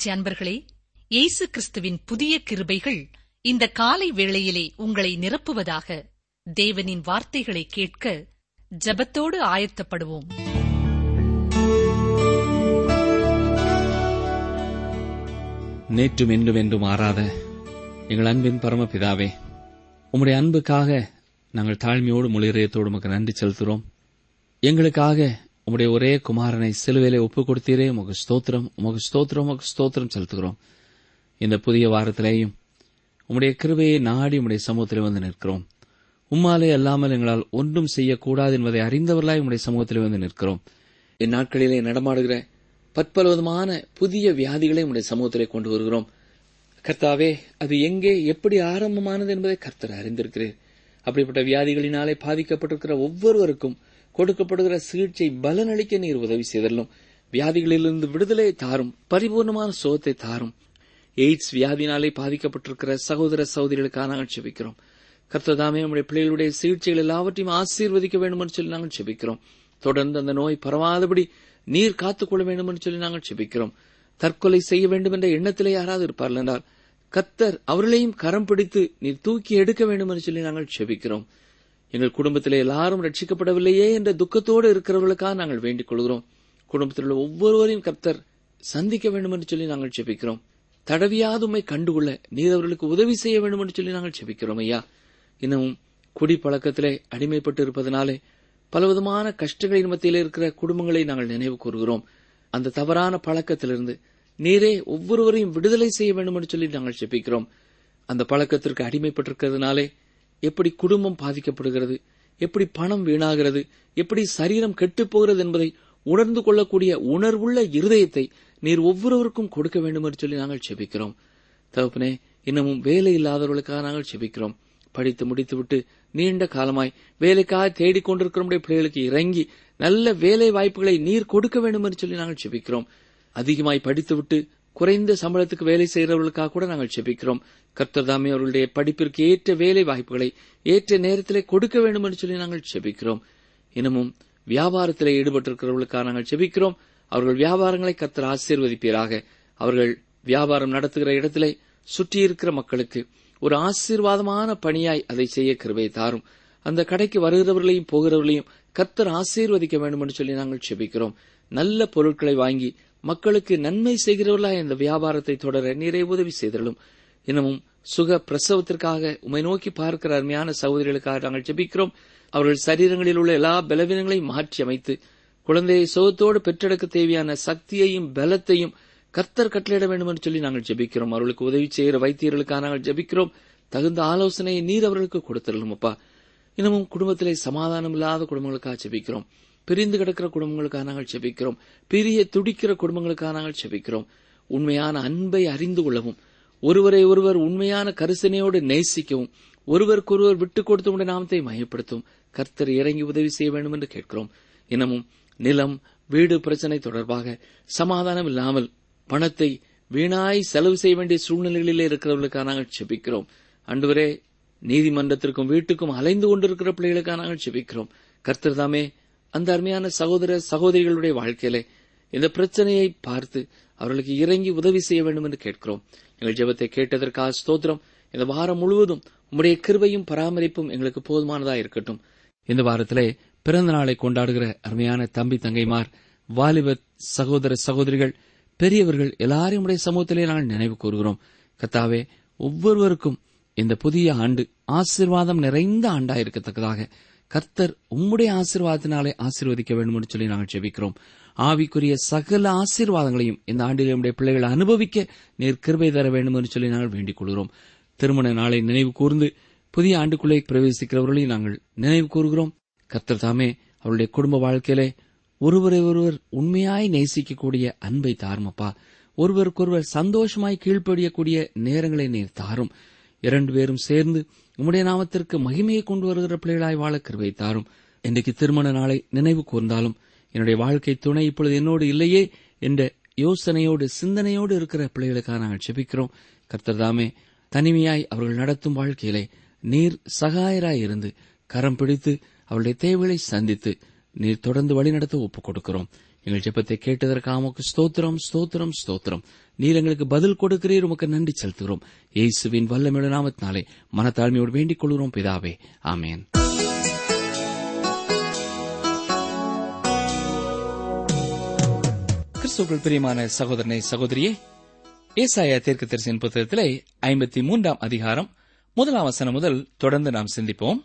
ஆராய்ச்சி அன்பர்களே இயேசு கிறிஸ்துவின் புதிய கிருபைகள் இந்த காலை வேளையிலே உங்களை நிரப்புவதாக தேவனின் வார்த்தைகளை கேட்க ஜெபத்தோடு ஆயத்தப்படுவோம். நேற்றும் என்றும் என்றும் ஆறாத எங்கள் அன்பின் பரமபிதாவே உம்முடைய அன்புக்காக நாங்கள் தாழ்மையோடு முளிரயத்தோடு உமக்கு நன்றி செலுத்துகிறோம். எங்களுக்காக உம்முடைய ஒரே குமாரனை சிலுவையிலே ஒப்புக் கொடுத்தீரே உமக்கு ஸ்தோத்திரம் உமக்கு ஸ்தோத்திரம் உமக்கு ஸ்தோத்திரம் செலுத்துகிறோம். இந்த புதிய வாரத்திலேயும் உம்முடைய கிருபையை நாடி உம்முடைய சமூகத்திலே வந்து நிற்கிறோம். உம்மாலே அல்லாமல் எங்களால் ஒன்றும் செய்யக்கூடாது என்பதை அறிந்தவர்களாய் உம்முடைய சமூகத்திலே வந்து நிற்கிறோம். இந்நாட்களிலே நடமாடுகிற பற்பலவிதமான புதிய வியாதிகளை உம்முடைய சமூகத்திலே கொண்டு வருகிறோம். கர்த்தாவே அது எங்கே எப்படி ஆரம்பமானது என்பதை கர்த்தர் அறிந்திருக்கிறேன் அப்படிப்பட்ட வியாதிகளினாலே பாதிக்கப்பட்டிருக்கிற ஒவ்வொருவருக்கும் கொடுக்கப்படுகிற சிகிச்சை பலனளிக்க நீர் உதவி செய்தல்லும் வியாதிகளிலிருந்து விடுதலை தாரும் பரிபூர்ணமான சுகத்தை தாரும். எய்ட்ஸ் வியாதினாலே பாதிக்கப்பட்டிருக்கிற சகோதர சகோதரிகளுக்காக நாங்கள் செபிக்கிறோம். கர்த்ததாமே நம்முடைய பிள்ளைகளுடைய சிகிச்சைகள் எல்லாவற்றையும் ஆசீர்வதிக்க வேண்டும் என்று சொல்லி நாங்கள் செபிக்கிறோம். தொடர்ந்து அந்த நோய் பரவாதபடி நீர் காத்துக்கொள்ள வேண்டும் என்று சொல்லி நாங்கள் செபிக்கிறோம். தற்கொலை செய்ய வேண்டும் என்ற எண்ணத்திலே யாராவது இருப்பார்கள் என்றால் கத்தர் அவர்களையும் கரம் பிடித்து நீர் தூக்கி எடுக்க வேண்டும் என்று சொல்லி நாங்கள் செபிக்கிறோம். எங்கள் குடும்பத்தில் எல்லாரும் ரட்சிக்கப்படவில்லையே என்ற துக்கத்தோடு இருக்கிறவர்களுக்காக நாங்கள் வேண்டிக் கொள்கிறோம். குடும்பத்தில் உள்ள ஒவ்வொருவரையும் கர்த்தர் சந்திக்க வேண்டும் என்று சொல்லி நாங்கள் செபிக்கிறோம். தடவியாது உண்மை கண்டுகொள்ள நீர் அவர்களுக்கு உதவி செய்ய வேண்டும் என்று சொல்லி நாங்கள் செபிக்கிறோம் ஐயா. இன்னமும் குடி பழக்கத்திலே அடிமைப்பட்டு இருப்பதனாலே பலவிதமான கஷ்டங்களின் மத்தியில் இருக்கிற குடும்பங்களை நாங்கள் நினைவு கூறுகிறோம். அந்த தவறான பழக்கத்திலிருந்து நீரே ஒவ்வொருவரையும் விடுதலை செய்ய வேண்டும் என்று சொல்லி நாங்கள் செபிக்கிறோம். அந்த பழக்கத்திற்கு அடிமைப்பட்டிருக்கிறதுனாலே எப்படி குடும்பம் பாதிக்கப்படுகிறது எப்படி பணம் வீணாகிறது எப்படி சரீரம் கெட்டுப்போகிறது என்பதை உணர்ந்து கொள்ளக்கூடிய உணர்வுள்ள இருதயத்தை நீர் ஒவ்வொருவருக்கும் கொடுக்க வேண்டும் என்று சொல்லி நாங்கள் செபிக்கிறோம். தகப்பனே இன்னமும் வேலை இல்லாதவர்களுக்காக நாங்கள் செபிக்கிறோம். படித்து முடித்துவிட்டு நீண்ட காலமாய் வேலைக்காக தேடிக்கொண்டிருக்கிற நம்முடைய பிள்ளைகளுக்கு இறங்கி நல்ல வேலை வாய்ப்புகளை நீர் கொடுக்க வேண்டும் என்று சொல்லி நாங்கள் செபிக்கிறோம். அதிகமாய் படித்துவிட்டு குறைந்த சம்பளத்துக்கு வேலை செய்கிறவர்களுக்காக கூட நாங்கள் செபிக்கிறோம். கர்த்தர்தாமே அவர்களுடைய படிப்பிற்கு ஏற்ற வேலை வாய்ப்புகளை ஏற்ற நேரத்திலே கொடுக்க வேண்டும் என்று சொல்லி நாங்கள் செபிக்கிறோம். இன்னமும் வியாபாரத்தில் ஈடுபட்டிருக்கிறவர்களுக்காக நாங்கள் செபிக்கிறோம். அவர்கள் வியாபாரங்களை கர்த்தர் ஆசீர்வதிப்பீராக. அவர்கள் வியாபாரம் நடத்துகிற இடத்திலே சுற்றியிருக்கிற மக்களுக்கு ஒரு ஆசீர்வாதமான பணியாய் அதை செய்ய கிருபை தாரும். அந்த கடைக்கு வருகிறவர்களையும் போகிறவர்களையும் கர்த்தர் ஆசீர்வதிக்க வேண்டும் என்று சொல்லி நாங்கள் செபிக்கிறோம். நல்ல பொருட்களை வாங்கி மக்களுக்கு நன்மை செய்கிறவர்களாய் இந்த வியாபாரத்தை தொடர நீரை உதவி செய்தலும் இன்னமும் சுக பிரசவத்திற்காக உமை நோக்கி பார்க்கிற அருமையான சகோதரிகளுக்காக நாங்கள் ஜெபிக்கிறோம். அவர்கள் சரீரங்களில் உள்ள எல்லா பலவீனங்களையும் மாற்றி அமைத்து குழந்தையை சுகத்தோடு பெற்றெடுக்க தேவையான சக்தியையும் பலத்தையும் கர்த்தர் கட்டளையிட வேண்டும் என்று சொல்லி நாங்கள் ஜெபிக்கிறோம். அவர்களுக்கு உதவி செய்கிற வைத்தியர்களுக்காக நாங்கள் ஜெபிக்கிறோம். தகுந்த ஆலோசனையை நீர் அவர்களுக்கு கொடுத்துடலும் அப்பா. இன்னமும் குடும்பத்திலே சமாதானம் இல்லாத குடும்பங்களுக்காக ஜெபிக்கிறோம். பிரிந்து கிடக்கிற குடும்பங்களுக்காக நாங்கள் செபிக்கிறோம். பிரிய துடிக்கிற குடும்பங்களுக்காக நாங்கள் செபிக்கிறோம். உண்மையான அன்பை அறிந்து கொள்ளவும் ஒருவரை ஒருவர் உண்மையான கரிசனையோடு நேசிக்கவும் ஒருவருக்கொருவர் விட்டுக் கொடுத்து உடைய நாமத்தை மையப்படுத்தும் கர்த்தர் இறங்கி உதவி செய்ய வேண்டும் என்று கேட்கிறோம். இனமும் நிலம் வீடு பிரச்சனை தொடர்பாக சமாதானம் இல்லாமல் பணத்தை வீணாய் செலவு செய்ய வேண்டிய சூழ்நிலைகளிலே இருக்கிறவர்களுக்காக நாங்கள் செபிக்கிறோம். அன்றுவரே நீதிமன்றத்திற்கும் வீட்டுக்கும் அலைந்து கொண்டிருக்கிற பிள்ளைகளுக்காக நாங்கள் செபிக்கிறோம். கர்த்தர் தாமே அந்த அருமையான சகோதர சகோதரிகளுடைய வாழ்க்கையிலே இந்த பிரச்சனையை பார்த்து அவர்களுக்கு இறங்கி உதவி செய்ய வேண்டும் என்று கேட்கிறோம். எங்கள் ஜெபத்தை கேட்டதற்காக ஸ்தோத்திரம். இந்த வாரம் முழுவதும் உம்முடைய கிருபையும் பராமரிப்பும் எங்களுக்கு போதுமானதா இருக்கட்டும். இந்த வாரத்திலே பிறந்த நாளை கொண்டாடுகிற அருமையான தம்பி தங்கைமார் வாலிப சகோதர சகோதரிகள் பெரியவர்கள் எல்லாரையும் உடைய சமூகத்திலே நாங்கள் நினைவு கூறுகிறோம். கத்தாவே ஒவ்வொருவருக்கும் இந்த புதிய ஆண்டு ஆசீர்வாதம் நிறைந்த ஆண்டாயிருக்கத்தக்கதாக கர்த்தர் உம்முடைய ஆசீர்வாதத்தினாலே ஆசீர்வதிக்க வேண்டும் என்று சொல்லி நாங்கள் ஜெபிக்கிறோம். ஆவிக்குரிய சகல ஆசீர்வாதங்களையும் இந்த ஆண்டில் நம்முடைய பிள்ளைகள் அனுபவிக்க நீர் கிருபை தர வேண்டும் என்று சொல்லி நாங்கள் வேண்டிக் கொள்கிறோம். திருமண நாளை நினைவு கூர்ந்து புதிய ஆண்டுக்குள்ளே பிரவேசிக்கிறவர்களையும் நாங்கள் நினைவு கூறுகிறோம் கர்த்தர் தாமே அவருடைய குடும்ப வாழ்க்கையிலே ஒருவரை ஒருவர் உண்மையாய் நேசிக்கக்கூடிய அன்பை தாருமப்பா ஒருவருக்கொருவர் சந்தோஷமாய் கீழ்ப்படியக்கூடிய நேரங்களை நீர் தாரும். இரண்டு பேரும் சேர்ந்து உம்முடைய நாமத்திற்கு மகிமையை கொண்டு வருகிற பிள்ளைகளாய் வாழ கிருவை தாரும் இன்றைக்கு திருமண நாளை நினைவு கூர்ந்தாலும் என்னுடைய வாழ்க்கை துணை இப்பொழுது என்னோடு இல்லையே என்ற யோசனையோடு சிந்தனையோடு இருக்கிற பிள்ளைகளுக்காக நாங்கள் செபிக்கிறோம் கர்த்தர்தாமே தனிமையாய் அவர்கள் நடத்தும் வாழ்க்கையிலே நீர் சகாயராய் இருந்து கரம் பிடித்து அவருடைய தேவைகளை சந்தித்து நீர் தொடர்ந்து வழிநடத்த ஒப்புக் கொடுக்கிறோம் எங்கள் ஜெபத்தை கேட்டதற்காக உமக்கு ஸ்தோத்திரம் ஸ்தோத்திரம் ஸ்தோத்திரம். நீர் எங்களுக்கு பதில் கொடுக்கிறீர் உமக்கு நன்றி செலுத்துகிறோம். இயேசுவின் வல்லமிழ நாமத்தினாலே மனத்தாழ்மையோடு வேண்டிக் கொள்கிறோம் பிதாவே. ஆமேன். கிறிஸ்துக்குள் பிரியமான சகோதரனை சகோதரியே ஏசாயா தீர்க்க தரிசின் புத்தகத்திலே ஐம்பத்தி மூன்றாம் அதிகாரம் முதலாம் வசனம் முதல் தொடர்ந்து நாம் சிந்திப்போம்.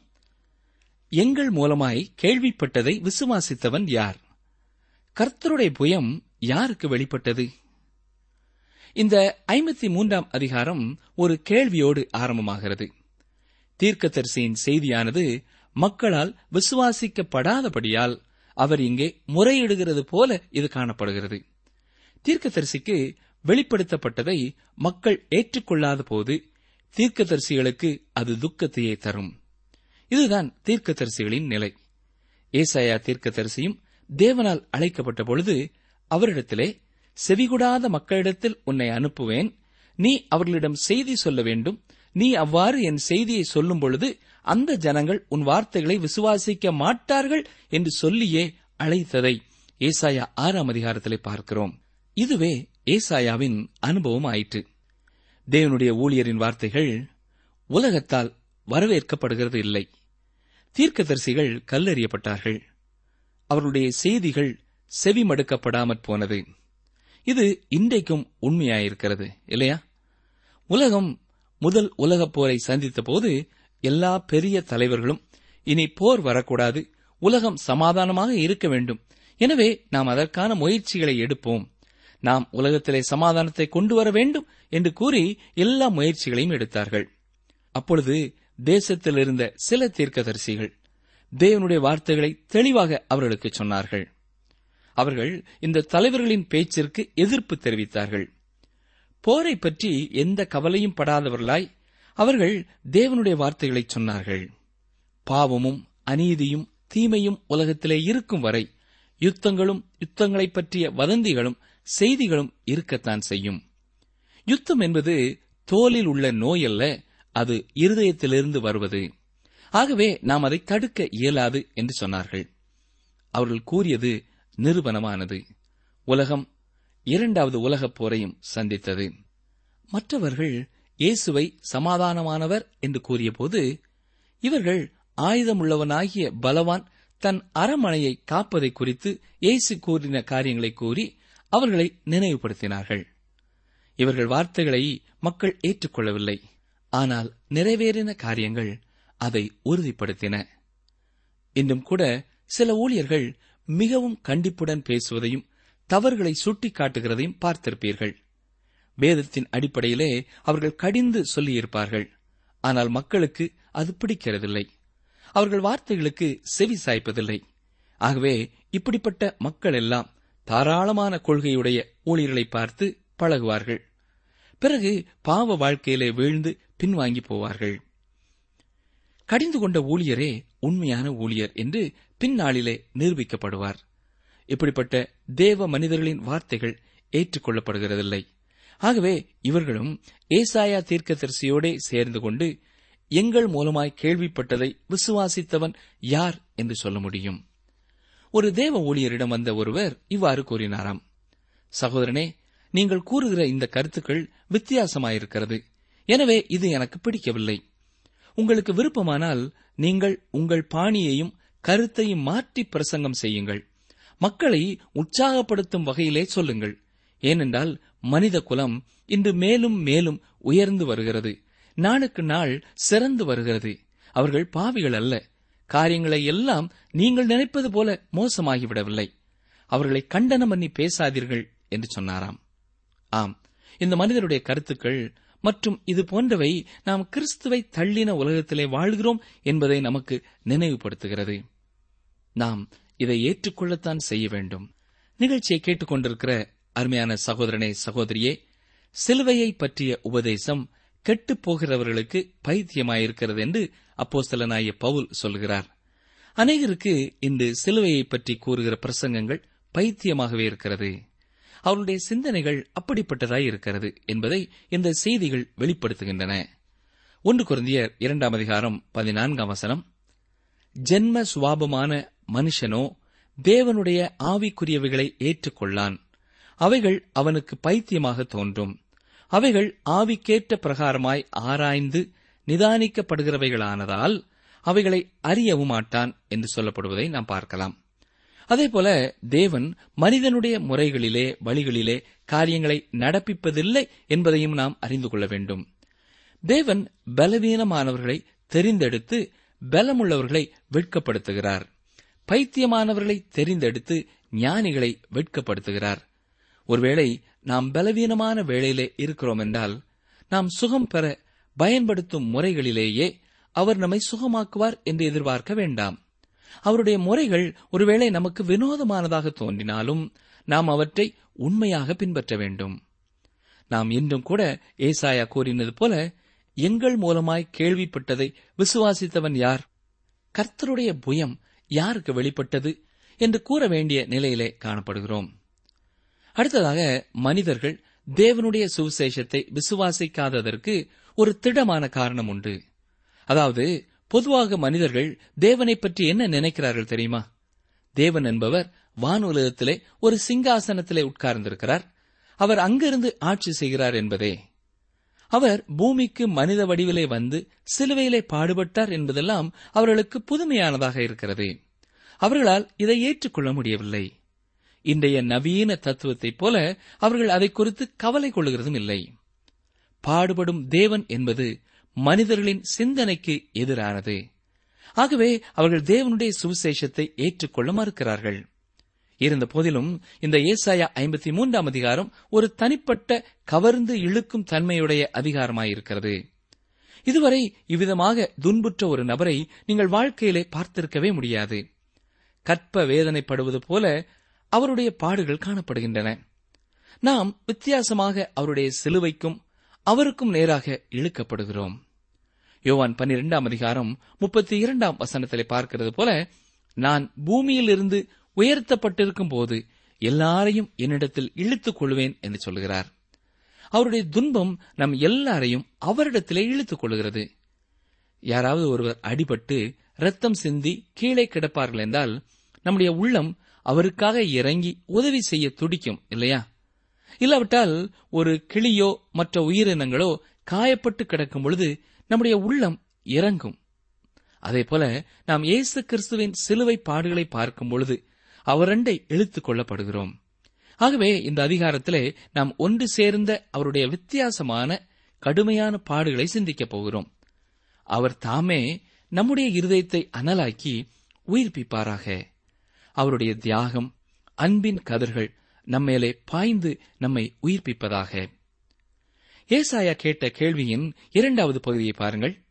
எங்கள் மூலமாய் கேள்விப்பட்டதை விசுவாசித்தவன் யார்? கர்த்தருடைய புயம் யாருக்கு வெளிப்பட்டது? இந்த ஐம்பத்தி மூன்றாம் அதிகாரம் ஒரு கேள்வியோடு ஆரம்பமாகிறது. தீர்க்கதரிசியின் செய்தியானது மக்களால் விசுவாசிக்கப்படாதபடியால் அவர் இங்கே முறையிடுகிறது போல இது காணப்படுகிறது. தீர்க்கதரிசிக்கு வெளிப்படுத்தப்பட்டதை மக்கள் ஏற்றுக்கொள்ளாத போது தீர்க்கதரிசிகளுக்கு அது துக்கத்தையே தரும். இதுதான் தீர்க்கதரிசிகளின் நிலை. ஏசாயா தீர்க்கதரிசியும் தேவனால் அழைக்கப்பட்ட பொழுது அவரிடத்திலே செவிகுடாத மக்களிடத்தில் உன்னை அனுப்புவேன். நீ அவர்களிடம் செய்தி சொல்ல வேண்டும். நீ அவ்வாறு என் செய்தியை சொல்லும் பொழுது அந்த ஜனங்கள் உன் வார்த்தைகளை விசுவாசிக்க மாட்டார்கள் என்று சொல்லியே அழைத்ததை ஏசாயா ஆறாம் அதிகாரத்திலே பார்க்கிறோம். இதுவே ஏசாயாவின் அனுபவம் ஆயிற்று. தேவனுடைய ஊழியரின் வார்த்தைகள் உலகத்தால் வரவேற்கப்படுகிறது இல்லை. தீர்க்கதரிசிகள் கல்லறியப்பட்டார்கள். அவருடைய செய்திகள் செவிமடுக்கப்படாமற் போனது. இது இன்றைக்கும் உண்மையாயிருக்கிறது இல்லையா? உலகம் முதல் உலகப் போரை சந்தித்த போது எல்லா பெரிய தலைவர்களும் இனி போர் வரக்கூடாது உலகம் சமாதானமாக இருக்க வேண்டும். எனவே நாம் அதற்கான முயற்சிகளை எடுப்போம். நாம் உலகத்திலே சமாதானத்தை கொண்டு வர வேண்டும் என்று கூறி எல்லா முயற்சிகளையும் எடுத்தார்கள். அப்பொழுது தேசத்தில் இருந்த சில தீர்க்கதரிசிகள் தேவனுடைய வார்த்தைகளை தெளிவாக அவர்களுக்கு சொன்னார்கள். அவர்கள் இந்த தலைவர்களின் பேச்சிற்கு எதிர்ப்பு தெரிவித்தார்கள். போரை பற்றி எந்த கவலையும் படாதவர்களாய் அவர்கள் தேவனுடைய வார்த்தைகளை சொன்னார்கள். பாவமும் அநீதியும் தீமையும் உலகத்திலே இருக்கும் வரை யுத்தங்களும் யுத்தங்களைப் பற்றிய வதந்திகளும் செய்திகளும் இருக்கத்தான் செய்யும். யுத்தம் என்பது தோலில் உள்ள நோய் அல்ல அது இருதயத்திலிருந்து வருவது. ஆகவே நாம் அதை தடுக்க இயலாது என்று சொன்னார்கள். அவர்கள் கூறியது நிறுவனமானது உலகம் இரண்டாவது உலகப் போரையும் சந்தித்தது. மற்றவர்கள் இயேசுவை சமாதானமானவர் என்று கூறியபோது இவர்கள் ஆயுதமுள்ளவனாகிய பலவான் தன் அரமனையை காப்பதை குறித்து இயேசு கூறின காரியங்களை கூறி அவர்களை நினைவுபடுத்தினார்கள். இவர்கள் வார்த்தைகளை மக்கள் ஏற்றுக்கொள்ளவில்லை. ஆனால் நிறைவேறின காரியங்கள் அதை உறுதிப்படுத்தின. இன்றும் கூட சில ஊழியர்கள் மிகவும் கண்டிப்புடன் பேசுவதையும் தவறுகளை சுட்டிக்காட்டுகிறதையும் பார்த்திருப்பீர்கள். வேதத்தின் அடிப்படையிலே அவர்கள் கடிந்து சொல்லியிருப்பார்கள். ஆனால் மக்களுக்கு அது பிடிக்கிறதில்லை. அவர்கள் வார்த்தைகளுக்கு செவி சாய்ப்பதில்லை. ஆகவே இப்படிப்பட்ட மக்கள் எல்லாம் தாராளமான கொள்கையுடைய ஊழியர்களை பார்த்து பழகுவார்கள். பிறகு பாவ வாழ்க்கையிலே வீழ்ந்து பின்வாங்கி போவார்கள். கடிந்து கொண்ட ஊழியரே உண்மையான ஊழியர் என்று பின்னாளிலே நிரூபிக்கப்படுவார். இப்படிப்பட்ட தேவ மனிதர்களின் வார்த்தைகள் ஏற்றுக்கொள்ளப்படுகிறதில்லை. ஆகவே இவர்களும் ஏசாயா தீர்க்கதரிசியோடே சேர்ந்து கொண்டு எங்கள் மூலமாய் கேள்விப்பட்டதை விசுவாசித்தவன் யார் என்று சொல்ல முடியும். ஒரு தேவ ஊழியரிடம் வந்த ஒருவர் இவ்வாறு கூறினாராம். சகோதரனே நீங்கள் கூறுகிற இந்த கருத்துக்கள் வித்தியாசமாயிருக்கிறது. எனவே இது எனக்கு பிடிக்கவில்லை. உங்களுக்கு விருப்பமானால் நீங்கள் உங்கள் பாணியையும் கருத்தையும் மாற்றி பிரசங்கம் செய்யுங்கள். மக்களை உற்சாகப்படுத்தும் வகையிலே சொல்லுங்கள். ஏனென்றால் மனித குலம் இன்று மேலும் மேலும் உயர்ந்து வருகிறது. நாளுக்கு நாள் சிறந்து வருகிறது. அவர்கள் பாவிகள் அல்ல. காரியங்களை எல்லாம் நீங்கள் நினைப்பது போல மோசமாகிவிடவில்லை. அவர்களை கண்டனம் பண்ணி பேசாதீர்கள் என்று சொன்னாராம். ஆம். இந்த மனிதருடைய கருத்துக்கள் மற்றும் இது போன்றவை நாம் கிறிஸ்துவை தள்ளின உலகத்திலே வாழ்கிறோம் என்பதை நமக்கு நினைவுபடுத்துகிறது. நாம் இதை ஏற்றுக்கொள்ளத்தான் செய்ய வேண்டும். நிகழ்ச்சியை கேட்டுக்கொண்டிருக்கிற அருமையான சகோதரனே சகோதரியே சிலுவையை பற்றிய உபதேசம் கெட்டுப் போகிறவர்களுக்கு பைத்தியமாயிருக்கிறது என்று அப்போஸ்தலனாகிய பவுல் சொல்கிறார். அநேகருக்கு இன்று சிலுவையை பற்றி கூறுகிற பிரசங்கங்கள் பைத்தியமாகவே இருக்கிறது. அவருடைய சிந்தனைகள் அப்படிப்பட்டதாய் இருக்கிறது என்பதை இந்த செய்திகள் வெளிப்படுத்துகின்றன. ஒன்று குருந்தியர் இரண்டாம் அதிகாரம் பதினான்காம் வசனம். ஜென்ம சுவாபமான மனுஷனோ தேவனுடைய ஆவிக்குரியவைகளை ஏற்றுக்கொள்ளான். அவைகள் அவனுக்கு பைத்தியமாக தோன்றும். அவைகள் ஆவிக்கேற்ற பிரகாரமாய் ஆராய்ந்து நிதானிக்கப்படுகிறவைகளானதால் அவைகளை அறியவும் மாட்டான் என்று சொல்லப்படுவதை நாம் பார்க்கலாம். அதேபோல தேவன் மனிதனுடைய முறைகளிலே வழிகளிலே காரியங்களை நடப்பிப்பதில்லை என்பதையும் நாம் அறிந்து கொள்ள வேண்டும். தேவன் பலவீனமானவர்களை தெரிந்தெடுத்து பலமுள்ளவர்களை வெட்கப்படுத்துகிறார். பைத்தியமானவர்களை தெரிந்தெடுத்து ஞானிகளை வெட்கப்படுத்துகிறார். ஒருவேளை நாம் பலவீனமான வேளையிலே இருக்கிறோம் என்றால் நாம் சுகம் பெற பயன்படுத்தும் முறைகளிலேயே அவர் நம்மை சுகமாக்குவார் என்று எதிர்பார்க்க வேண்டாம். அவருடைய முறைகள் ஒருவேளை நமக்கு வினோதமானதாக தோன்றினாலும் நாம் அவற்றை உண்மையாக பின்பற்ற வேண்டும். நாம் இன்றும் கூட ஏசாயா கூறினது போல எங்கள் மூலமாய் கேள்விப்பட்டதை விசுவாசித்தவன் யார்? கர்த்தருடைய புயம் யாருக்கு வெளிப்பட்டது என்று கூற வேண்டிய நிலையிலே காணப்படுகிறோம். அடுத்ததாக மனிதர்கள் தேவனுடைய சுவிசேஷத்தை விசுவாசிக்காததற்கு ஒரு திடமான காரணம் உண்டு. அதாவது பொதுவாக மனிதர்கள் தேவனை பற்றி என்ன நினைக்கிறார்கள் தெரியுமா? தேவன் என்பவர் வானுலகத்திலே ஒரு சிங்காசனத்திலே உட்கார்ந்திருக்கிறார். அவர் அங்கிருந்து ஆட்சி செய்கிறார் என்பதே. அவர் பூமிக்கு மனித வடிவிலே வந்து சிலுவையிலே பாடுபட்டார் என்பதெல்லாம் அவர்களுக்கு புதுமையானதாக இருக்கிறது. அவர்களால் இதை ஏற்றுக்கொள்ள முடியவில்லை. இன்றைய நவீன தத்துவத்தைப் போல அவர்கள் அதை குறித்து கவலை கொள்ளுகிறதும் இல்லை. பாடுபடும் தேவன் என்பது மனிதர்களின் சிந்தனைக்கு எதிரானது. ஆகவே அவர்கள் தேவனுடைய சுவிசேஷத்தை ஏற்றுக்கொள்ள மறுக்கிறார்கள். இருந்த போதிலும் இந்த ஏசாயா ஐம்பத்தி மூன்றாம் அதிகாரம் ஒரு தனிப்பட்ட கவர்ந்து இழுக்கும் தன்மையுடைய அதிகாரமாயிருக்கிறது. இதுவரை இவ்விதமாக துன்புற்ற ஒரு நபரை நீங்கள் வாழ்க்கையிலே பார்த்திருக்கவே முடியாது. கற்ப வேதனைப்படுவது போல அவருடைய பாடுகள் காணப்படுகின்றன. நாம் வித்தியாசமாக அவருடைய சிலுவைக்கும் அவருக்கும் நேராக இழுக்கப்படுகிறோம். யோவான் பன்னிரெண்டாம் அதிகாரம் முப்பத்தி இரண்டாம் வசனத்திலே பார்க்கிறது போல நான் பூமியிலிருந்து உயர்த்தப்பட்டிருக்கும் போது எல்லாரையும் என்னிடத்தில் இழுத்துக் கொள்வேன் என்று சொல்கிறார். அவருடைய துன்பம் நம் எல்லாரையும் அவரிடத்திலே இழுத்துக் கொள்கிறது. யாராவது ஒருவர் அடிபட்டு ரத்தம் சிந்தி கீழே கிடப்பார்கள் என்றால் நம்முடைய உள்ளம் அவருக்காக இறங்கி உதவி செய்ய துடிக்கும் இல்லையா? இல்லாவிட்டால் ஒரு கிளியோ மற்ற உயிரினங்களோ காயப்பட்டு கிடக்கும் பொழுது நம்முடைய உள்ளம் இறங்கும். அதே போல நாம் இயேசு கிறிஸ்துவின் சிலுவை பாடுகளை பார்க்கும் பொழுது அவரண்டை இழுத்துக் கொள்ளப்படுகிறோம். ஆகவே இந்த அதிகாரத்திலே நாம் ஒன்று சேர்ந்த அவருடைய வித்தியாசமான கடுமையான பாடுகளை சிந்திக்கப் போகிறோம். அவர் தாமே நம்முடைய இருதயத்தை அனலாக்கி உயிர்ப்பிப்பாராக. அவருடைய தியாகம் அன்பின் கதிர்கள் நம்மேலே பாய்ந்து நம்மை உயிர்ப்பிப்பதாக. ஏசாயா கேட்ட கேள்வியின் இரண்டாவது பகுதியை பாருங்கள்.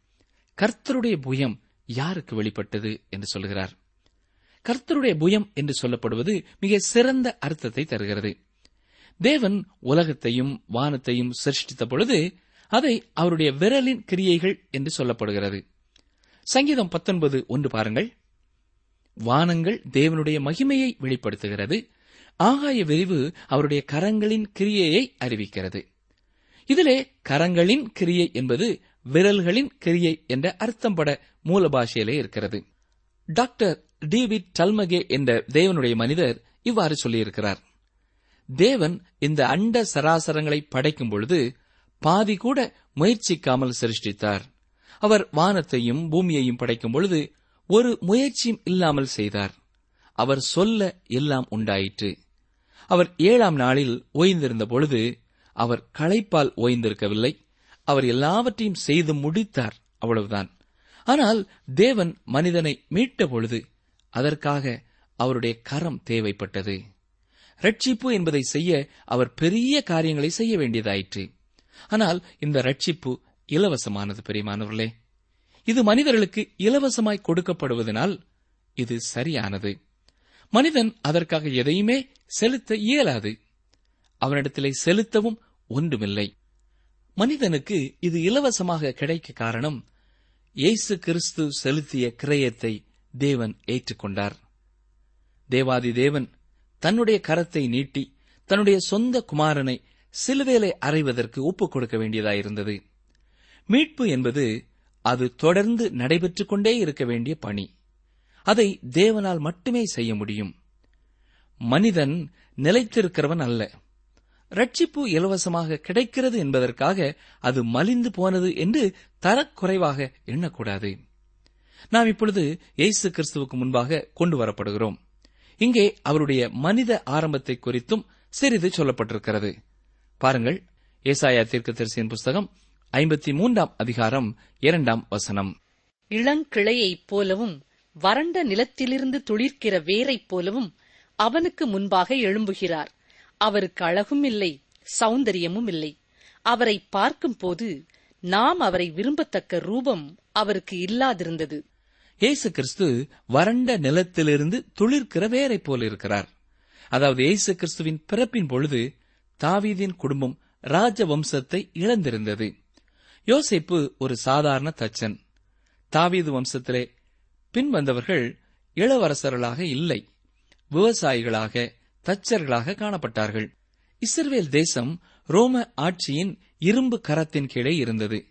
கர்த்தருடைய புயம் யாருக்கு வெளிப்பட்டது என்று சொல்கிறார். கர்த்தருடைய புயம் என்று சொல்லப்படுவது மிக சிறந்த அர்த்தத்தை தருகிறது. தேவன் உலகத்தையும் வானத்தையும் சிருஷ்டித்த பொழுது அதை அவருடைய விரலின் கிரியைகள் என்று சொல்லப்படுகிறது. சங்கீதம் பத்தொன்பது ஒன்று பாருங்கள். வானங்கள் தேவனுடைய மகிமையை வெளிப்படுத்துகிறது. ஆகாய விரிவு அவருடைய கரங்களின் கிரியையை அறிவிக்கிறது. இதிலே கரங்களின் கிரியை என்பது விரல்களின் கிரியை என்ற அர்த்தம் பட மூல பாஷையிலே இருக்கிறது. டாக்டர் டிவிட் டல்மகே என்ற தேவனுடைய மனிதர் இவ்வாறு சொல்லியிருக்கிறார். தேவன் இந்த அண்ட சராசரங்களை படைக்கும் பொழுது பாதி கூட முயற்சிக்காமல் சிருஷ்டித்தார். அவர் வானத்தையும் பூமியையும் படைக்கும் பொழுது ஒரு முயற்சியும் இல்லாமல் செய்தார். அவர் சொல்ல எல்லாம் உண்டாயிற்று. அவர் ஏழாம் நாளில் ஓய்ந்திருந்த பொழுது அவர் களைப்பால் ஓய்ந்திருக்கவில்லை. அவர் எல்லாவற்றையும் செய்து முடித்தார். அவ்வளவுதான். ஆனால் தேவன் மனிதனை மீட்ட பொழுது அதற்காக அவருடைய கரம் தேவைப்பட்டது. ரட்சிப்பு என்பதை செய்ய அவர் பெரிய காரியங்களை செய்ய வேண்டியதாயிற்று. ஆனால் இந்த ரட்சிப்பு இலவசமானது பெரியமானவர்களே. இது மனிதர்களுக்கு இலவசமாய் கொடுக்கப்படுவதனால் இது சரியானது. மனிதன் அதற்காக எதையுமே செலுத்த இயலாது. அவனிடத்திலே செலுத்தவும் ஒன்றுமில்லை. மனிதனுக்கு இது இலவசமாக கிடைக்க காரணம் இயேசு கிறிஸ்து செலுத்திய கிரயத்தை தேவன் ஏற்றுக்கொண்டார். தேவாதி தேவன் தன்னுடைய கரத்தை நீட்டி தன்னுடைய சொந்த குமாரனை சிலுவேலை அறைவதற்கு ஒப்புக் கொடுக்க வேண்டியதாயிருந்தது. மீட்பு என்பது அது தொடர்ந்து நடைபெற்றுக் கொண்டே இருக்க வேண்டிய பணி. அதை தேவனால் மட்டுமே செய்ய முடியும். மனிதன் நிலைத்திருக்கிறவன் அல்ல. ரட்சிப்பு இலவசமாக கிடைக்கிறது என்பதற்காக அது மலிந்து போனது என்று தரக்குறைவாக எண்ணக்கூடாது. நாம் இப்பொழுது இயேசு கிறிஸ்துவுக்கு முன்பாக கொண்டு வரப்படுகிறோம். இங்கே அவருடைய மனித ஆரம்பத்தை குறித்தும் சிறிது சொல்லப்பட்டிருக்கிறது. பாருங்கள் ஏசாயா தீர்க்க தரிசியின் புஸ்தகம் ஐம்பத்தி மூன்றாம் அதிகாரம் இரண்டாம் வசனம். இளங்கிளையைப் போலவும் வறண்ட நிலத்திலிருந்து துளிர்க்கிற வேரைப் போலவும் அவனுக்கு முன்பாக எழும்புகிறார். அவருக்கு அழகும் இல்லை சௌந்தரியமும் இல்லை. அவரை பார்க்கும்போது நாம் அவரை விரும்பத்தக்க ரூபம் அவருக்கு இல்லாதிருந்தது. இயேசு கிறிஸ்து வறண்ட நிலத்திலிருந்து துளிர்க்கிற வேரை போல இருக்கிறார் அதாவது இயேசு கிறிஸ்துவின் பிறப்பின் பொழுது தாவீதின் குடும்பம் ராஜ வம்சத்தை இழந்திருந்தது. யோசிப்பு ஒரு சாதாரண தச்சன். தாவீது வம்சத்திலே பின்வந்தவர்கள் இளவரசர்களாக இல்லை. விவசாயிகளாக தச்சர்களாக காணப்பட்டார்கள். இஸ்ரவேல் தேசம் ரோம ஆட்சியின் இரும்பு கரத்தின் கீழே இருந்தது.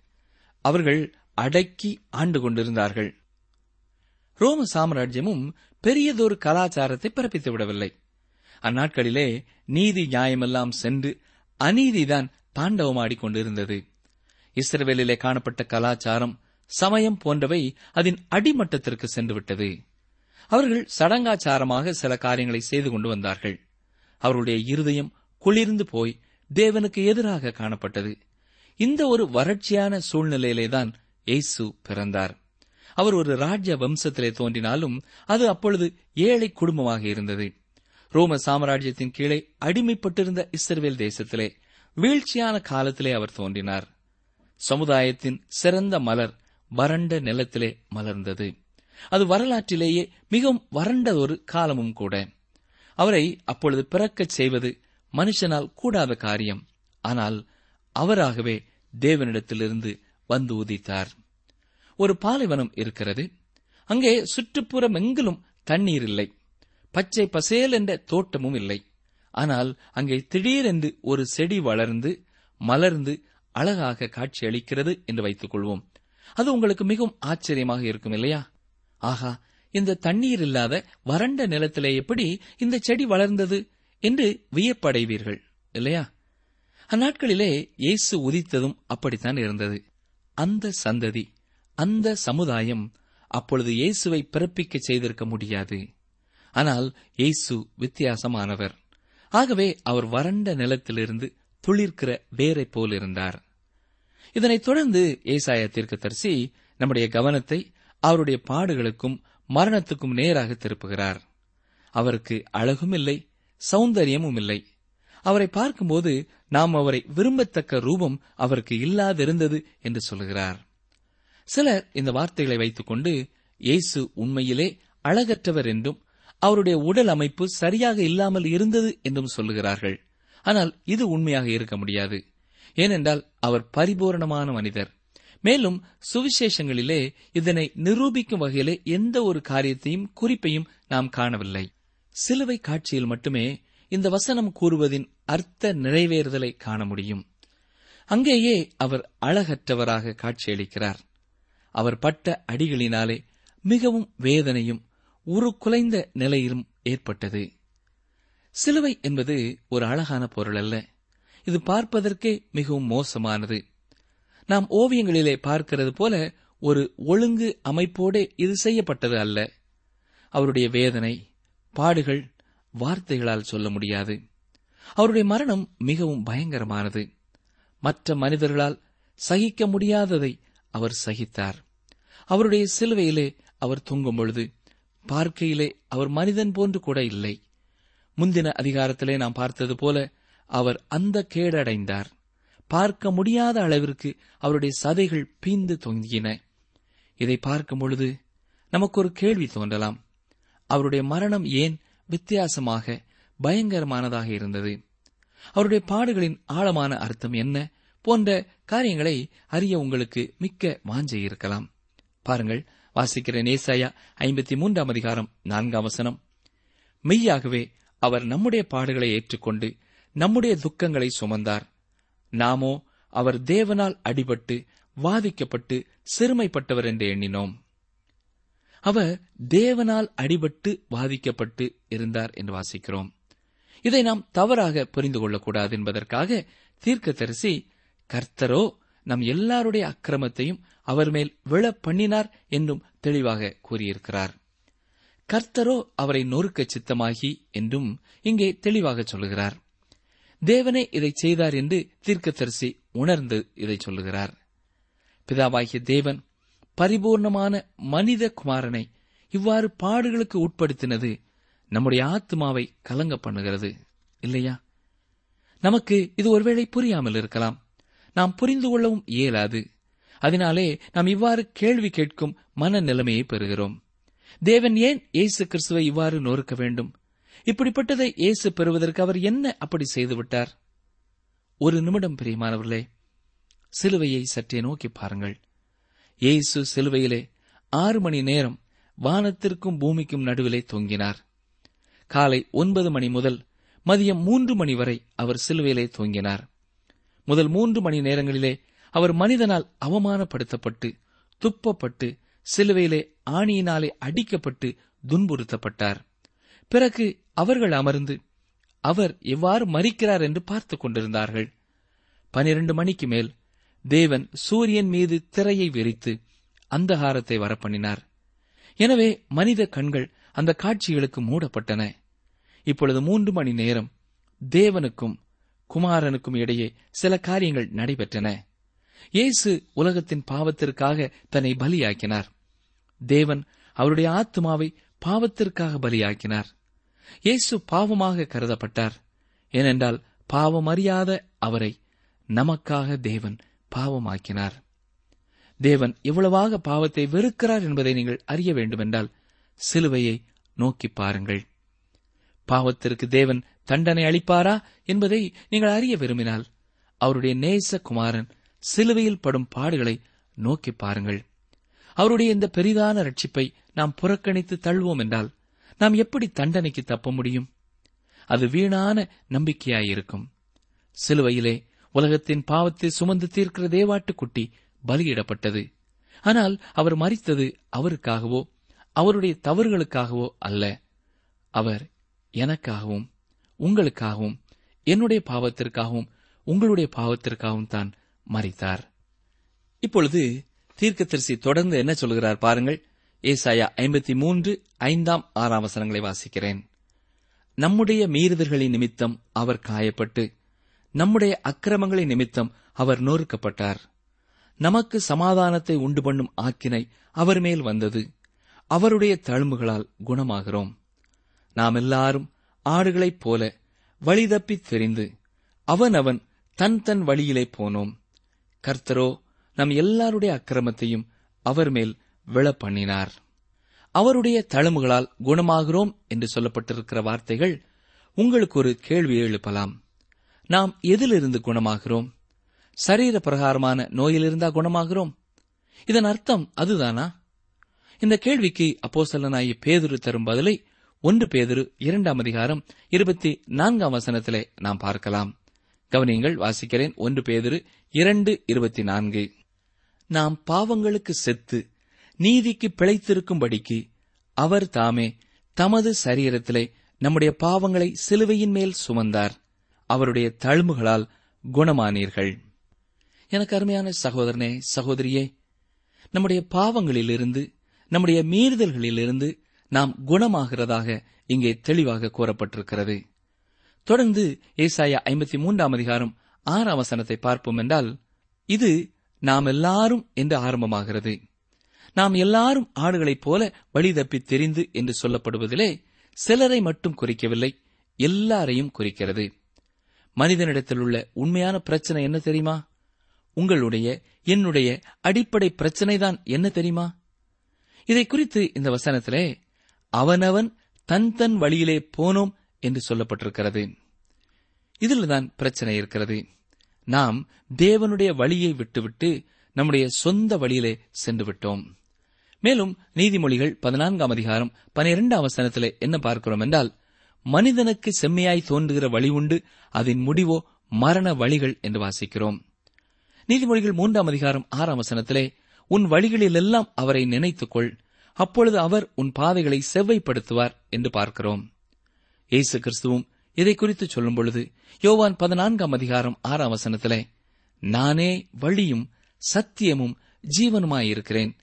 அவர்கள் அடக்கி ஆண்டு கொண்டிருந்தார்கள். ரோம சாம்ராஜ்யமும் பெரியதொரு கலாச்சாரத்தை பிறப்பித்து விடவில்லை. அந்நாட்களிலே நீதி நியாயமெல்லாம் சென்று அநீதிதான் தாண்டவமாடிக் கொண்டிருந்தது இஸ்ரவேலிலே காணப்பட்ட கலாச்சாரம் சமயம் போன்றவை அதன் அடிமட்டத்திற்கு சென்றுவிட்டது. அவர்கள் சடங்காச்சாரமாக சில காரியங்களை செய்து கொண்டு வந்தார்கள். அவருடைய இருதயம் குளிர்ந்து போய் தேவனுக்கு எதிராக காணப்பட்டது. இந்த ஒரு வறட்சியான சூழ்நிலையிலேதான் எய்சு பிறந்தார். அவர் ஒரு ராஜ்ய வம்சத்திலே தோன்றினாலும் அது அப்பொழுது ஏழை குடும்பமாக இருந்தது. ரோம சாம்ராஜ்யத்தின் கீழே அடிமைப்பட்டிருந்த இஸ்ரவேல் தேசத்திலே வீழ்ச்சியான காலத்திலே அவர் தோன்றினார். சமுதாயத்தின் சிறந்த மலர் வறண்ட நிலத்திலே மலர்ந்தது. அது வரலாற்றிலேயே மிகவும் வறண்ட ஒரு காலமும் கூட. அவரை அப்பொழுது பிறக்கச் செய்வது மனுஷனால் கூடாத காரியம். ஆனால் அவராகவே தேவனிடத்திலிருந்து வந்து உதித்தார். ஒரு பாலைவனம் இருக்கிறது. அங்கே சுற்றுப்புறம் எங்கிலும் தண்ணீர் இல்லை. பச்சை பசேல் என்ற தோட்டமும் இல்லை. ஆனால் அங்கே திடீரென்று ஒரு செடி வளர்ந்து மலர்ந்து அழகாக காட்சியளிக்கிறது என்று வைத்துக் கொள்வோம் அது உங்களுக்கு மிகவும் ஆச்சரியமாக இருக்கும் இல்லையா? ஆகா இந்த தண்ணீர் இல்லாத வறண்ட நிலத்திலே எப்படி இந்த செடி வளர்ந்தது என்று வியப்படைவீர்கள் இல்லையா? அந்நாட்களிலே இயேசு உதித்ததும் அப்படித்தான் இருந்தது. அந்த சந்ததி அந்த சமுதாயம் அப்பொழுது இயேசுவை பிறப்பிக்க செய்திருக்க முடியாது. ஆனால் இயேசு வித்தியாசமானவர். ஆகவே அவர் வறண்ட நிலத்திலிருந்து துளிர்க்கிற வேரை போல் இருந்தார். இதனைத் தொடர்ந்து ஏசாய தீர்க்கதரிசி நம்முடைய கவனத்தை அவருடைய பாடுகளுக்கும் மரணத்துக்கும் நேராக திருப்புகிறார். அவருக்கு அழகும் இல்லை சௌந்தரியமும் இல்லை அவரை பார்க்கும்போது நாம் அவரை விரும்பத்தக்க ரூபம் அவருக்கு இல்லாதிருந்தது என்று சொல்கிறார். சிலர் இந்த வார்த்தைகளை வைத்துக்கொண்டு இயேசு உண்மையிலே அழகற்றவர் என்றும் அவருடைய உடல் அமைப்பு சரியாக இல்லாமல் இருந்தது என்றும் சொல்லுகிறார்கள். ஆனால் இது உண்மையாக இருக்க முடியாது. ஏனென்றால் அவர் பரிபூரணமான மனிதர். மேலும் சுவிசேஷங்களிலே இதனை நிரூபிக்கும் வகையிலே எந்த ஒரு காரியத்தையும் குறிப்பையும் நாம் காணவில்லை. சிலுவை காட்சியில் மட்டுமே இந்த வசனம் கூறுவதின் அர்த்த நிறைவேறுதலை காண முடியும். அங்கேயே அவர் அழகற்றவராக காட்சியளிக்கிறார். அவர் பட்ட அடிகளினாலே மிகவும் வேதனையும் உருக்குலைந்த நிலையிலும் ஏற்பட்டது. சிலுவை என்பது ஒரு அழகான பொருள் அல்ல. இது பார்ப்பதற்கே மிகவும் மோசமானது. நாம் ஓவியங்களிலே பார்க்கிறது போல ஒரு ஒழுங்கு அமைப்போடே இது செய்யப்பட்டது அல்ல. அவருடைய வேதனை பாடுகள் வார்த்தைகளால் சொல்ல முடியாது. அவருடைய மரணம் மிகவும் பயங்கரமானது. மற்ற மனிதர்களால் சகிக்க முடியாததை அவர் சகித்தார். அவருடைய சிலுவையிலே அவர் தொங்கும் பொழுது பார்க்கையிலே அவர் மனிதன் போன்று கூட இல்லை. முந்தின அதிகாரத்திலே நாம் பார்த்தது போல அவர் அந்த கேடடைந்தார். பார்க்க முடியாத அளவிற்கு அவருடைய சதைகள் பீந்து தொங்கின. இதை பார்க்கும் பொழுது நமக்கு ஒரு கேள்வி தோன்றலாம். அவருடைய மரணம் ஏன் வித்தியாசமாக பயங்கரமானதாக இருந்தது? அவருடைய பாடுகளின் ஆழமான அர்த்தம் என்ன போன்ற காரியங்களை அறிய உங்களுக்கு மிக்க வாஞ்சை இருக்கலாம். பாருங்கள் வாசிக்கிற நேசாயா ஐம்பத்தி மூன்றாம் அதிகாரம் நான்காம் வசனம். மெய்யாகவே அவர் நம்முடைய பாடுகளை ஏற்றுக்கொண்டு நம்முடைய துக்கங்களை சுமந்தார். நாமோ அவர் தேவனால் அடிபட்டு வாதிக்கப்பட்டு சிறுமைப்பட்டவர் என்று எண்ணினோம். அவர் தேவனால் அடிபட்டு வாதிக்கப்பட்டு இருந்தார் என்று வாசிக்கிறோம். இதை நாம் தவறாக புரிந்து கொள்ளக்கூடாது என்பதற்காக தீர்க்கதரிசி கர்த்தரோ நம் எல்லாருடைய அக்கிரமத்தையும் அவர் மேல் விழ பண்ணினார் என்றும் தெளிவாக கூறியிருக்கிறார். கர்த்தரோ அவரை நொறுக்க சித்தமாகி என்றும் இங்கே தெளிவாக சொல்கிறார். தேவனே இதை செய்தார் என்று தீர்க்கதரிசி உணர்ந்து இதை சொல்லுகிறார். பிதாவாகிய தேவன் பரிபூர்ணமான மனித குமாரனை இவ்வாறு பாடுகளுக்கு உட்படுத்தினது நம்முடைய ஆத்மாவை கலங்க பண்ணுகிறது இல்லையா? நமக்கு இது ஒருவேளை புரியாமல் இருக்கலாம். நாம் புரிந்து கொள்ளவும் இயலாது. அதனாலே நாம் இவ்வாறு கேள்வி கேட்கும் மன நிலைமையை பெறுகிறோம். தேவன் ஏன் இயேசு கிறிஸ்துவை இவ்வாறு நொறுக்க வேண்டும்? இப்படிப்பட்டதை இயேசு பெறுவதற்கு அவர் என்ன அப்படி செய்துவிட்டார்? ஒரு நிமிடம் பிரியமானவர்களே சிலுவையை சற்றே நோக்கி பாருங்கள். இயேசு சிலுவையிலே ஆறு மணி நேரம் வானத்திற்கும் பூமிக்கும் நடுவிலே தொங்கினார். காலை ஒன்பது மணி முதல் மதியம் மூன்று மணி வரை அவர் சிலுவையிலே தொங்கினார். முதல் மூன்று மணி நேரங்களிலே அவர் மனிதனால் அவமானப்படுத்தப்பட்டு துப்பப்பட்டு சிலுவையிலே ஆணியினாலே அடிக்கப்பட்டு துன்புறுத்தப்பட்டார். பிறகு அவர்கள் அமர்ந்து அவர் எவ்வாறு மறிக்கிறார் என்று பார்த்துக் கொண்டிருந்தார்கள். பனிரண்டு மணிக்கு மேல் தேவன் சூரியன் மீது திரையை விரித்து அந்தகாரத்தை வரப்பண்ணினார். எனவே மனித கண்கள் அந்த காட்சிகளுக்கு மூடப்பட்டன. இப்பொழுது மூன்று மணி நேரம் தேவனுக்கும் குமாரனுக்கும் இடையே சில காரியங்கள் நடைபெற்றன. இயேசு உலகத்தின் பாவத்திற்காக தன்னை பலியாக்கினார். தேவன் அவருடைய ஆத்மாவை பாவத்திற்காக பலியாக்கினார். இயேசு பாவமாக கருதப்பட்டார். ஏனென்றால் பாவம் அறியாத அவரை நமக்காக தேவன் பாவமாக்கினார். தேவன் எவ்வளவாக பாவத்தை வெறுக்கிறார் என்பதை நீங்கள் அறிய வேண்டுமென்றால் சிலுவையை நோக்கி பாருங்கள். பாவத்திற்கு தேவன் தண்டனை அளிப்பாரா என்பதை நீங்கள் அறிய விரும்பினால் அவருடைய நேச குமாரன் சிலுவையில் படும் பாடுகளை நோக்கி பாருங்கள். அவருடைய இந்த பெரிதான ரட்சிப்பை நாம் புறக்கணித்து தள்ளுவோம் என்றால் நாம் எப்படி தண்டனைக்கு தப்ப முடியும்? அது வீணான நம்பிக்கையாயிருக்கும். சிலுவையிலே உலகத்தின் பாவத்தை சுமந்து தீர்க்கிற தேவாட்டுக்குட்டி பலியிடப்பட்டது. ஆனால் அவர் மறித்தது அவருக்காகவோ அவருடைய தவறுகளுக்காகவோ அல்ல. அவர் எனக்காகவும் உங்களுக்காகவும் என்னுடைய பாவத்திற்காகவும் உங்களுடைய பாவத்திற்காகவும் தான் மறித்தார் இப்பொழுது தீர்க்கதரிசி தொடர்ந்து என்ன சொல்கிறார் பாருங்கள். ஏசாயா ஐம்பத்தி மூன்று ஐந்தாம் ஆறாம் வசனங்களை வாசிக்கிறேன். நம்முடைய மீறுதல்களின் நிமித்தம் அவர் காயப்பட்டு நம்முடைய அக்கிரமங்களின் நிமித்தம் அவர் நொறுக்கப்பட்டார். நமக்கு சமாதானத்தை உண்டு பண்ணும் ஆக்கினை அவர் மேல் வந்தது. அவருடைய தழும்புகளால் குணமாகிறோம். நாம் எல்லாரும் ஆடுகளைப் போல வழி தப்பித் தெரிந்து அவனவன் தன் தன் வழியிலே போனோம். கர்த்தரோ நம் எல்லாருடைய அக்கிரமத்தையும் அவர் மேல் விழப்பண்ணினார். அவருடைய தழும்புகளால் குணமாகிறோம் என்று சொல்லப்பட்டிருக்கிற வார்த்தைகள் உங்களுக்கு ஒரு கேள்வி எழுப்பலாம். நாம் எதிலிருந்து குணமாகிறோம்? சரீர பிரகாரமான நோயிலிருந்தா குணமாகிறோம்? இதன் அர்த்தம் அதுதானா? இந்த கேள்விக்கு அப்போசலனாய பேதுரு தரும் பதிலை ஒன்று பேதுரு இரண்டாம் அதிகாரம் இருபத்தி நான்காம் வசனத்திலே நாம் பார்க்கலாம். கவனியங்கள் வாசிக்கிறேன். ஒன்று பேதுரு இரண்டு இருபத்தி நான்கு. நாம் பாவங்களுக்கு செத்து நீதிக்கு பிழைத்திருக்கும்படிக்கு அவர் தாமே தமது சரீரத்திலே நம்முடைய பாவங்களை சிலுவையின் மேல் சுமந்தார். அவருடைய தழும்புகளால் குணமானீர்கள். எனக்கு அருமையான சகோதரனே சகோதரியே நம்முடைய பாவங்களிலிருந்து நம்முடைய மீறுதல்களிலிருந்து நாம் குணமாகிறதாக இங்கே தெளிவாக கூறப்பட்டிருக்கிறது. தொடர்ந்து ஏசாயா ஐம்பத்தி மூன்றாம் அதிகாரம் ஆறாம் வசனத்தை பார்ப்போம் என்றால் இது நாம் எல்லாரும் என்று ஆரம்பமாகிறது. நாம் எல்லாரும் ஆடுகளைப் போல வழி தப்பித் தெரிந்து என்று சொல்லப்படுவதிலே சிலரை மட்டும் குறிக்கவில்லை எல்லாரையும் குறிக்கிறது. மனிதனிடத்தில் உள்ள உண்மையான பிரச்சனை என்ன தெரியுமா? உங்களுடைய என்னுடைய அடிப்படை பிரச்சனைதான் என்ன தெரியுமா? இதை குறித்து இந்த வசனத்திலே அவனவன் தன் தன் வழியிலே போனோம் என்று சொல்லப்பட்டிருக்கிறது. இதில்தான் பிரச்சனை இருக்கிறது. நாம் தேவனுடைய வழியை விட்டுவிட்டு நம்முடைய சொந்த வழியிலே சென்று விட்டோம். மேலும் நீதிமொழிகள் பதினான்காம் அதிகாரம் பனிரெண்டாம் வசனத்தில் என்ன பார்க்கிறோம் என்றால் மனிதனுக்கு செம்மையாய் தோன்றுகிற வழி உண்டு அதன் முடிவோ மரண வழிகள் என்று வாசிக்கிறோம். நீதிமொழிகள் மூன்றாம் அதிகாரம் ஆறாம் வசனத்திலே உன் வழிகளிலெல்லாம் அவரை நினைத்துக்கொள் அப்பொழுது அவர் உன் பாதைகளை செவ்வைப்படுத்துவார் என்று பார்க்கிறோம். இயேசு கிறிஸ்துவும் இதை குறித்து சொல்லும் பொழுது யோவான் பதினான்காம் அதிகாரம் ஆறாம் வசனத்திலே நானே வழியும் சத்தியமும் ஜீவனுமாயிருக்கிறேன்.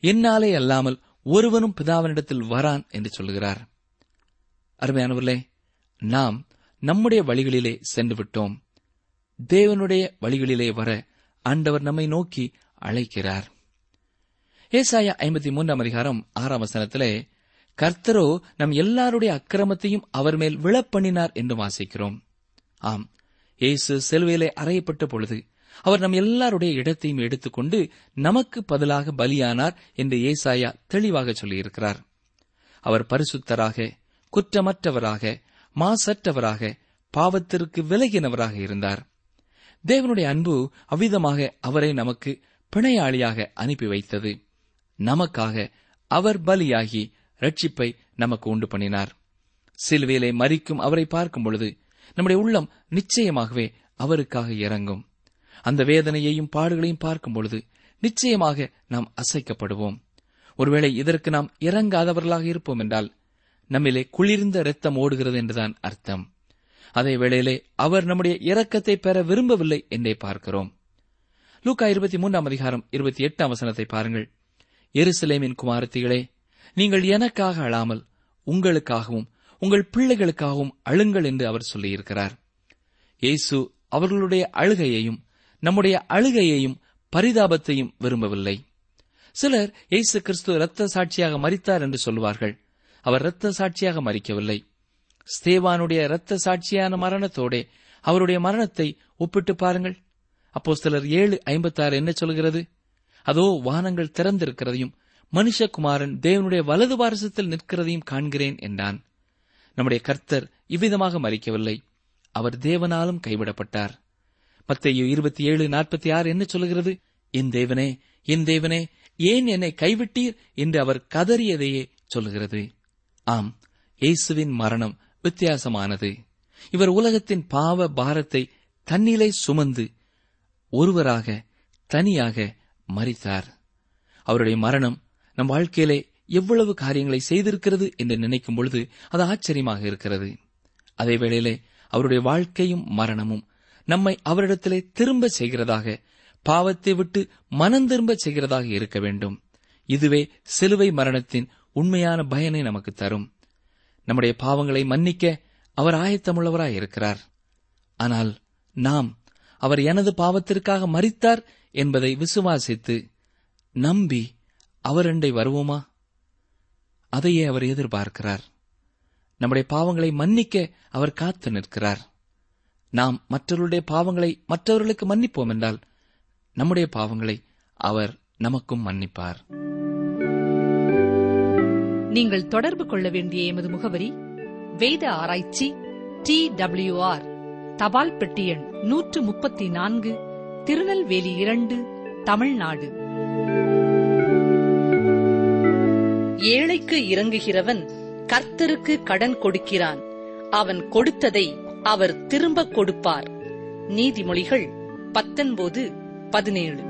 என்னாலே அல்லாமல் ஒருவனும் பிதாவினிடத்தில் வரான் என்று சொல்கிறார் அருமையானவர்களே நாம் நம்முடைய வழிகளிலே சென்று விட்டோம். தேவனுடைய வழிகளிலே வர ஆண்டவர் நம்மை நோக்கி அழைக்கிறார். ஏசாயா ஐம்பத்தி மூன்றாம் அதிகாரம் ஆறாம் வசனத்திலே கர்த்தரோ நம் எல்லாருடைய அக்கிரமத்தையும் அவர் மேல் விழப்பண்ணினார் என்று வாசிக்கிறோம். ஆம் இயேசு செல்வையிலே அறையப்பட்ட பொழுது அவர் நம் எல்லாருடைய இடத்தையும் எடுத்துக்கொண்டு நமக்கு பதிலாக பலியானார் என்று ஏசாயா தெளிவாக சொல்லியிருக்கிறார். அவர் பரிசுத்தராக குற்றமற்றவராக மாசற்றவராக பாவத்திற்கு விலகினவராக இருந்தார். தேவனுடைய அன்பு அவ்விதமாக அவரை நமக்கு பிணையாளியாக அனுப்பி வைத்தது. நமக்காக அவர் பலியாகி ரட்சிப்பை நமக்கு உண்டு பண்ணினார். சிலுவையிலே மறிக்கும் அவரை பார்க்கும் பொழுது நம்முடைய உள்ளம் நிச்சயமாகவே அவருக்காக இறங்கும். அந்த வேதனையையும் பாடுகளையும் பார்க்கும் பொழுது நிச்சயமாக நாம் அசைக்கப்படுவோம். ஒருவேளை இதற்கு நாம் இறங்காதவர்களாக இருப்போம் என்றால் நம்மிலே குளிர்ந்த இரத்தம் ஓடுகிறது என்றுதான் அர்த்தம். அதே வேளையிலே அவர் நம்முடைய இரக்கத்தை பெற விரும்பவில்லை என்றே பார்க்கிறோம். லூக்கா இருபத்தி மூன்றாம் அதிகாரம் இருபத்தி எட்டாம் வசனத்தை பாருங்கள். எருசலேமின் குமாரத்திகளே நீங்கள் எனக்காக அழாமல் உங்களுக்காகவும் உங்கள் பிள்ளைகளுக்காகவும் அழுங்கள் என்று அவர் சொல்லியிருக்கிறார். இயேசு அவர்களுடைய அழுகையையும் நம்முடைய அழுகையையும் பரிதாபத்தையும் விரும்பவில்லை. சிலர் இயேசு கிறிஸ்து இரத்த சாட்சியாக மறித்தார் என்று சொல்வார்கள் அவர் இரத்த சாட்சியாக மறிக்கவில்லை ஸ்தேவானுடைய இரத்த சாட்சியான மரணத்தோடே அவருடைய மரணத்தை ஒப்பிட்டு பாருங்கள். அப்போ சிலர் ஏழு ஐம்பத்தாறு என்ன சொல்கிறது? அதோ வானங்கள் திறந்திருக்கிறதையும் மனுஷகுமாரன் தேவனுடைய வலது பாரசத்தில் நிற்கிறதையும் காண்கிறேன் என்றான். நம்முடைய கர்த்தர் இவ்விதமாக மறிக்கவில்லை அவர் தேவனாலும் கைவிடப்பட்டார். மத்தையோ இருபத்தி ஏழு நாற்பத்தி ஆறு என்ன சொல்கிறது என் தேவனே என் தேவனே ஏன் என்னை கைவிட்டீர் என்று அவர் கதறியதையே சொல்லுகிறது. ஆம் இயேசுவின் மரணம் வித்தியாசமானது. இவர் உலகத்தின் பாவ பாரத்தை தன்னிலை சுமந்து ஒருவராக தனியாக மறித்தார் அவருடைய மரணம் நம் வாழ்க்கையிலே எவ்வளவு காரியங்களை செய்திருக்கிறது என்று நினைக்கும் பொழுது அது ஆச்சரியமாக இருக்கிறது. அதே வேளையிலே அவருடைய வாழ்க்கையும் மரணமும் நம்மை அவரிடத்திலே திரும்ப செய்கிறதாக பாவத்தை விட்டு மனம் திரும்ப செய்கிறதாக இருக்க வேண்டும். இதுவே சிலுவை மரணத்தின் உண்மையான பயனை நமக்கு தரும். நம்முடைய பாவங்களை மன்னிக்க அவர் ஆயத்தமுள்ளவராய் இருக்கிறார். ஆனால் நாம் அவர் எனது பாவத்திற்காக மறித்தார் என்பதை விசுவாசித்து நம்பி அவரண்டை வருவோமா? அதையே அவர் எதிர்பார்க்கிறார். நம்முடைய பாவங்களை மன்னிக்க அவர் காத்து நிற்கிறார். நாம் மற்றவருடைய பாவங்களை மற்றவர்களுக்கு மன்னிப்போம் என்றால் நம்முடைய பாவங்களை அவர் நமக்கும் மன்னிப்பார். நீங்கள் தொடர்பு கொள்ள வேண்டிய எமது முகவரி வேத ஆராய்ச்சி டி டபிள்யூ ஆர் தபால் பெட்டி எண் நூற்று முப்பத்தி நான்கு திருநெல்வேலி இரண்டு தமிழ்நாடு. ஏழைக்கு இறங்குகிறவன் கர்த்தருக்கு கடன் கொடுக்கிறான். அவன் கொடுத்ததை அவர் திரும்ப கொடுப்பார். நீதிமொழிகள் பத்தொன்பது பதினேழு.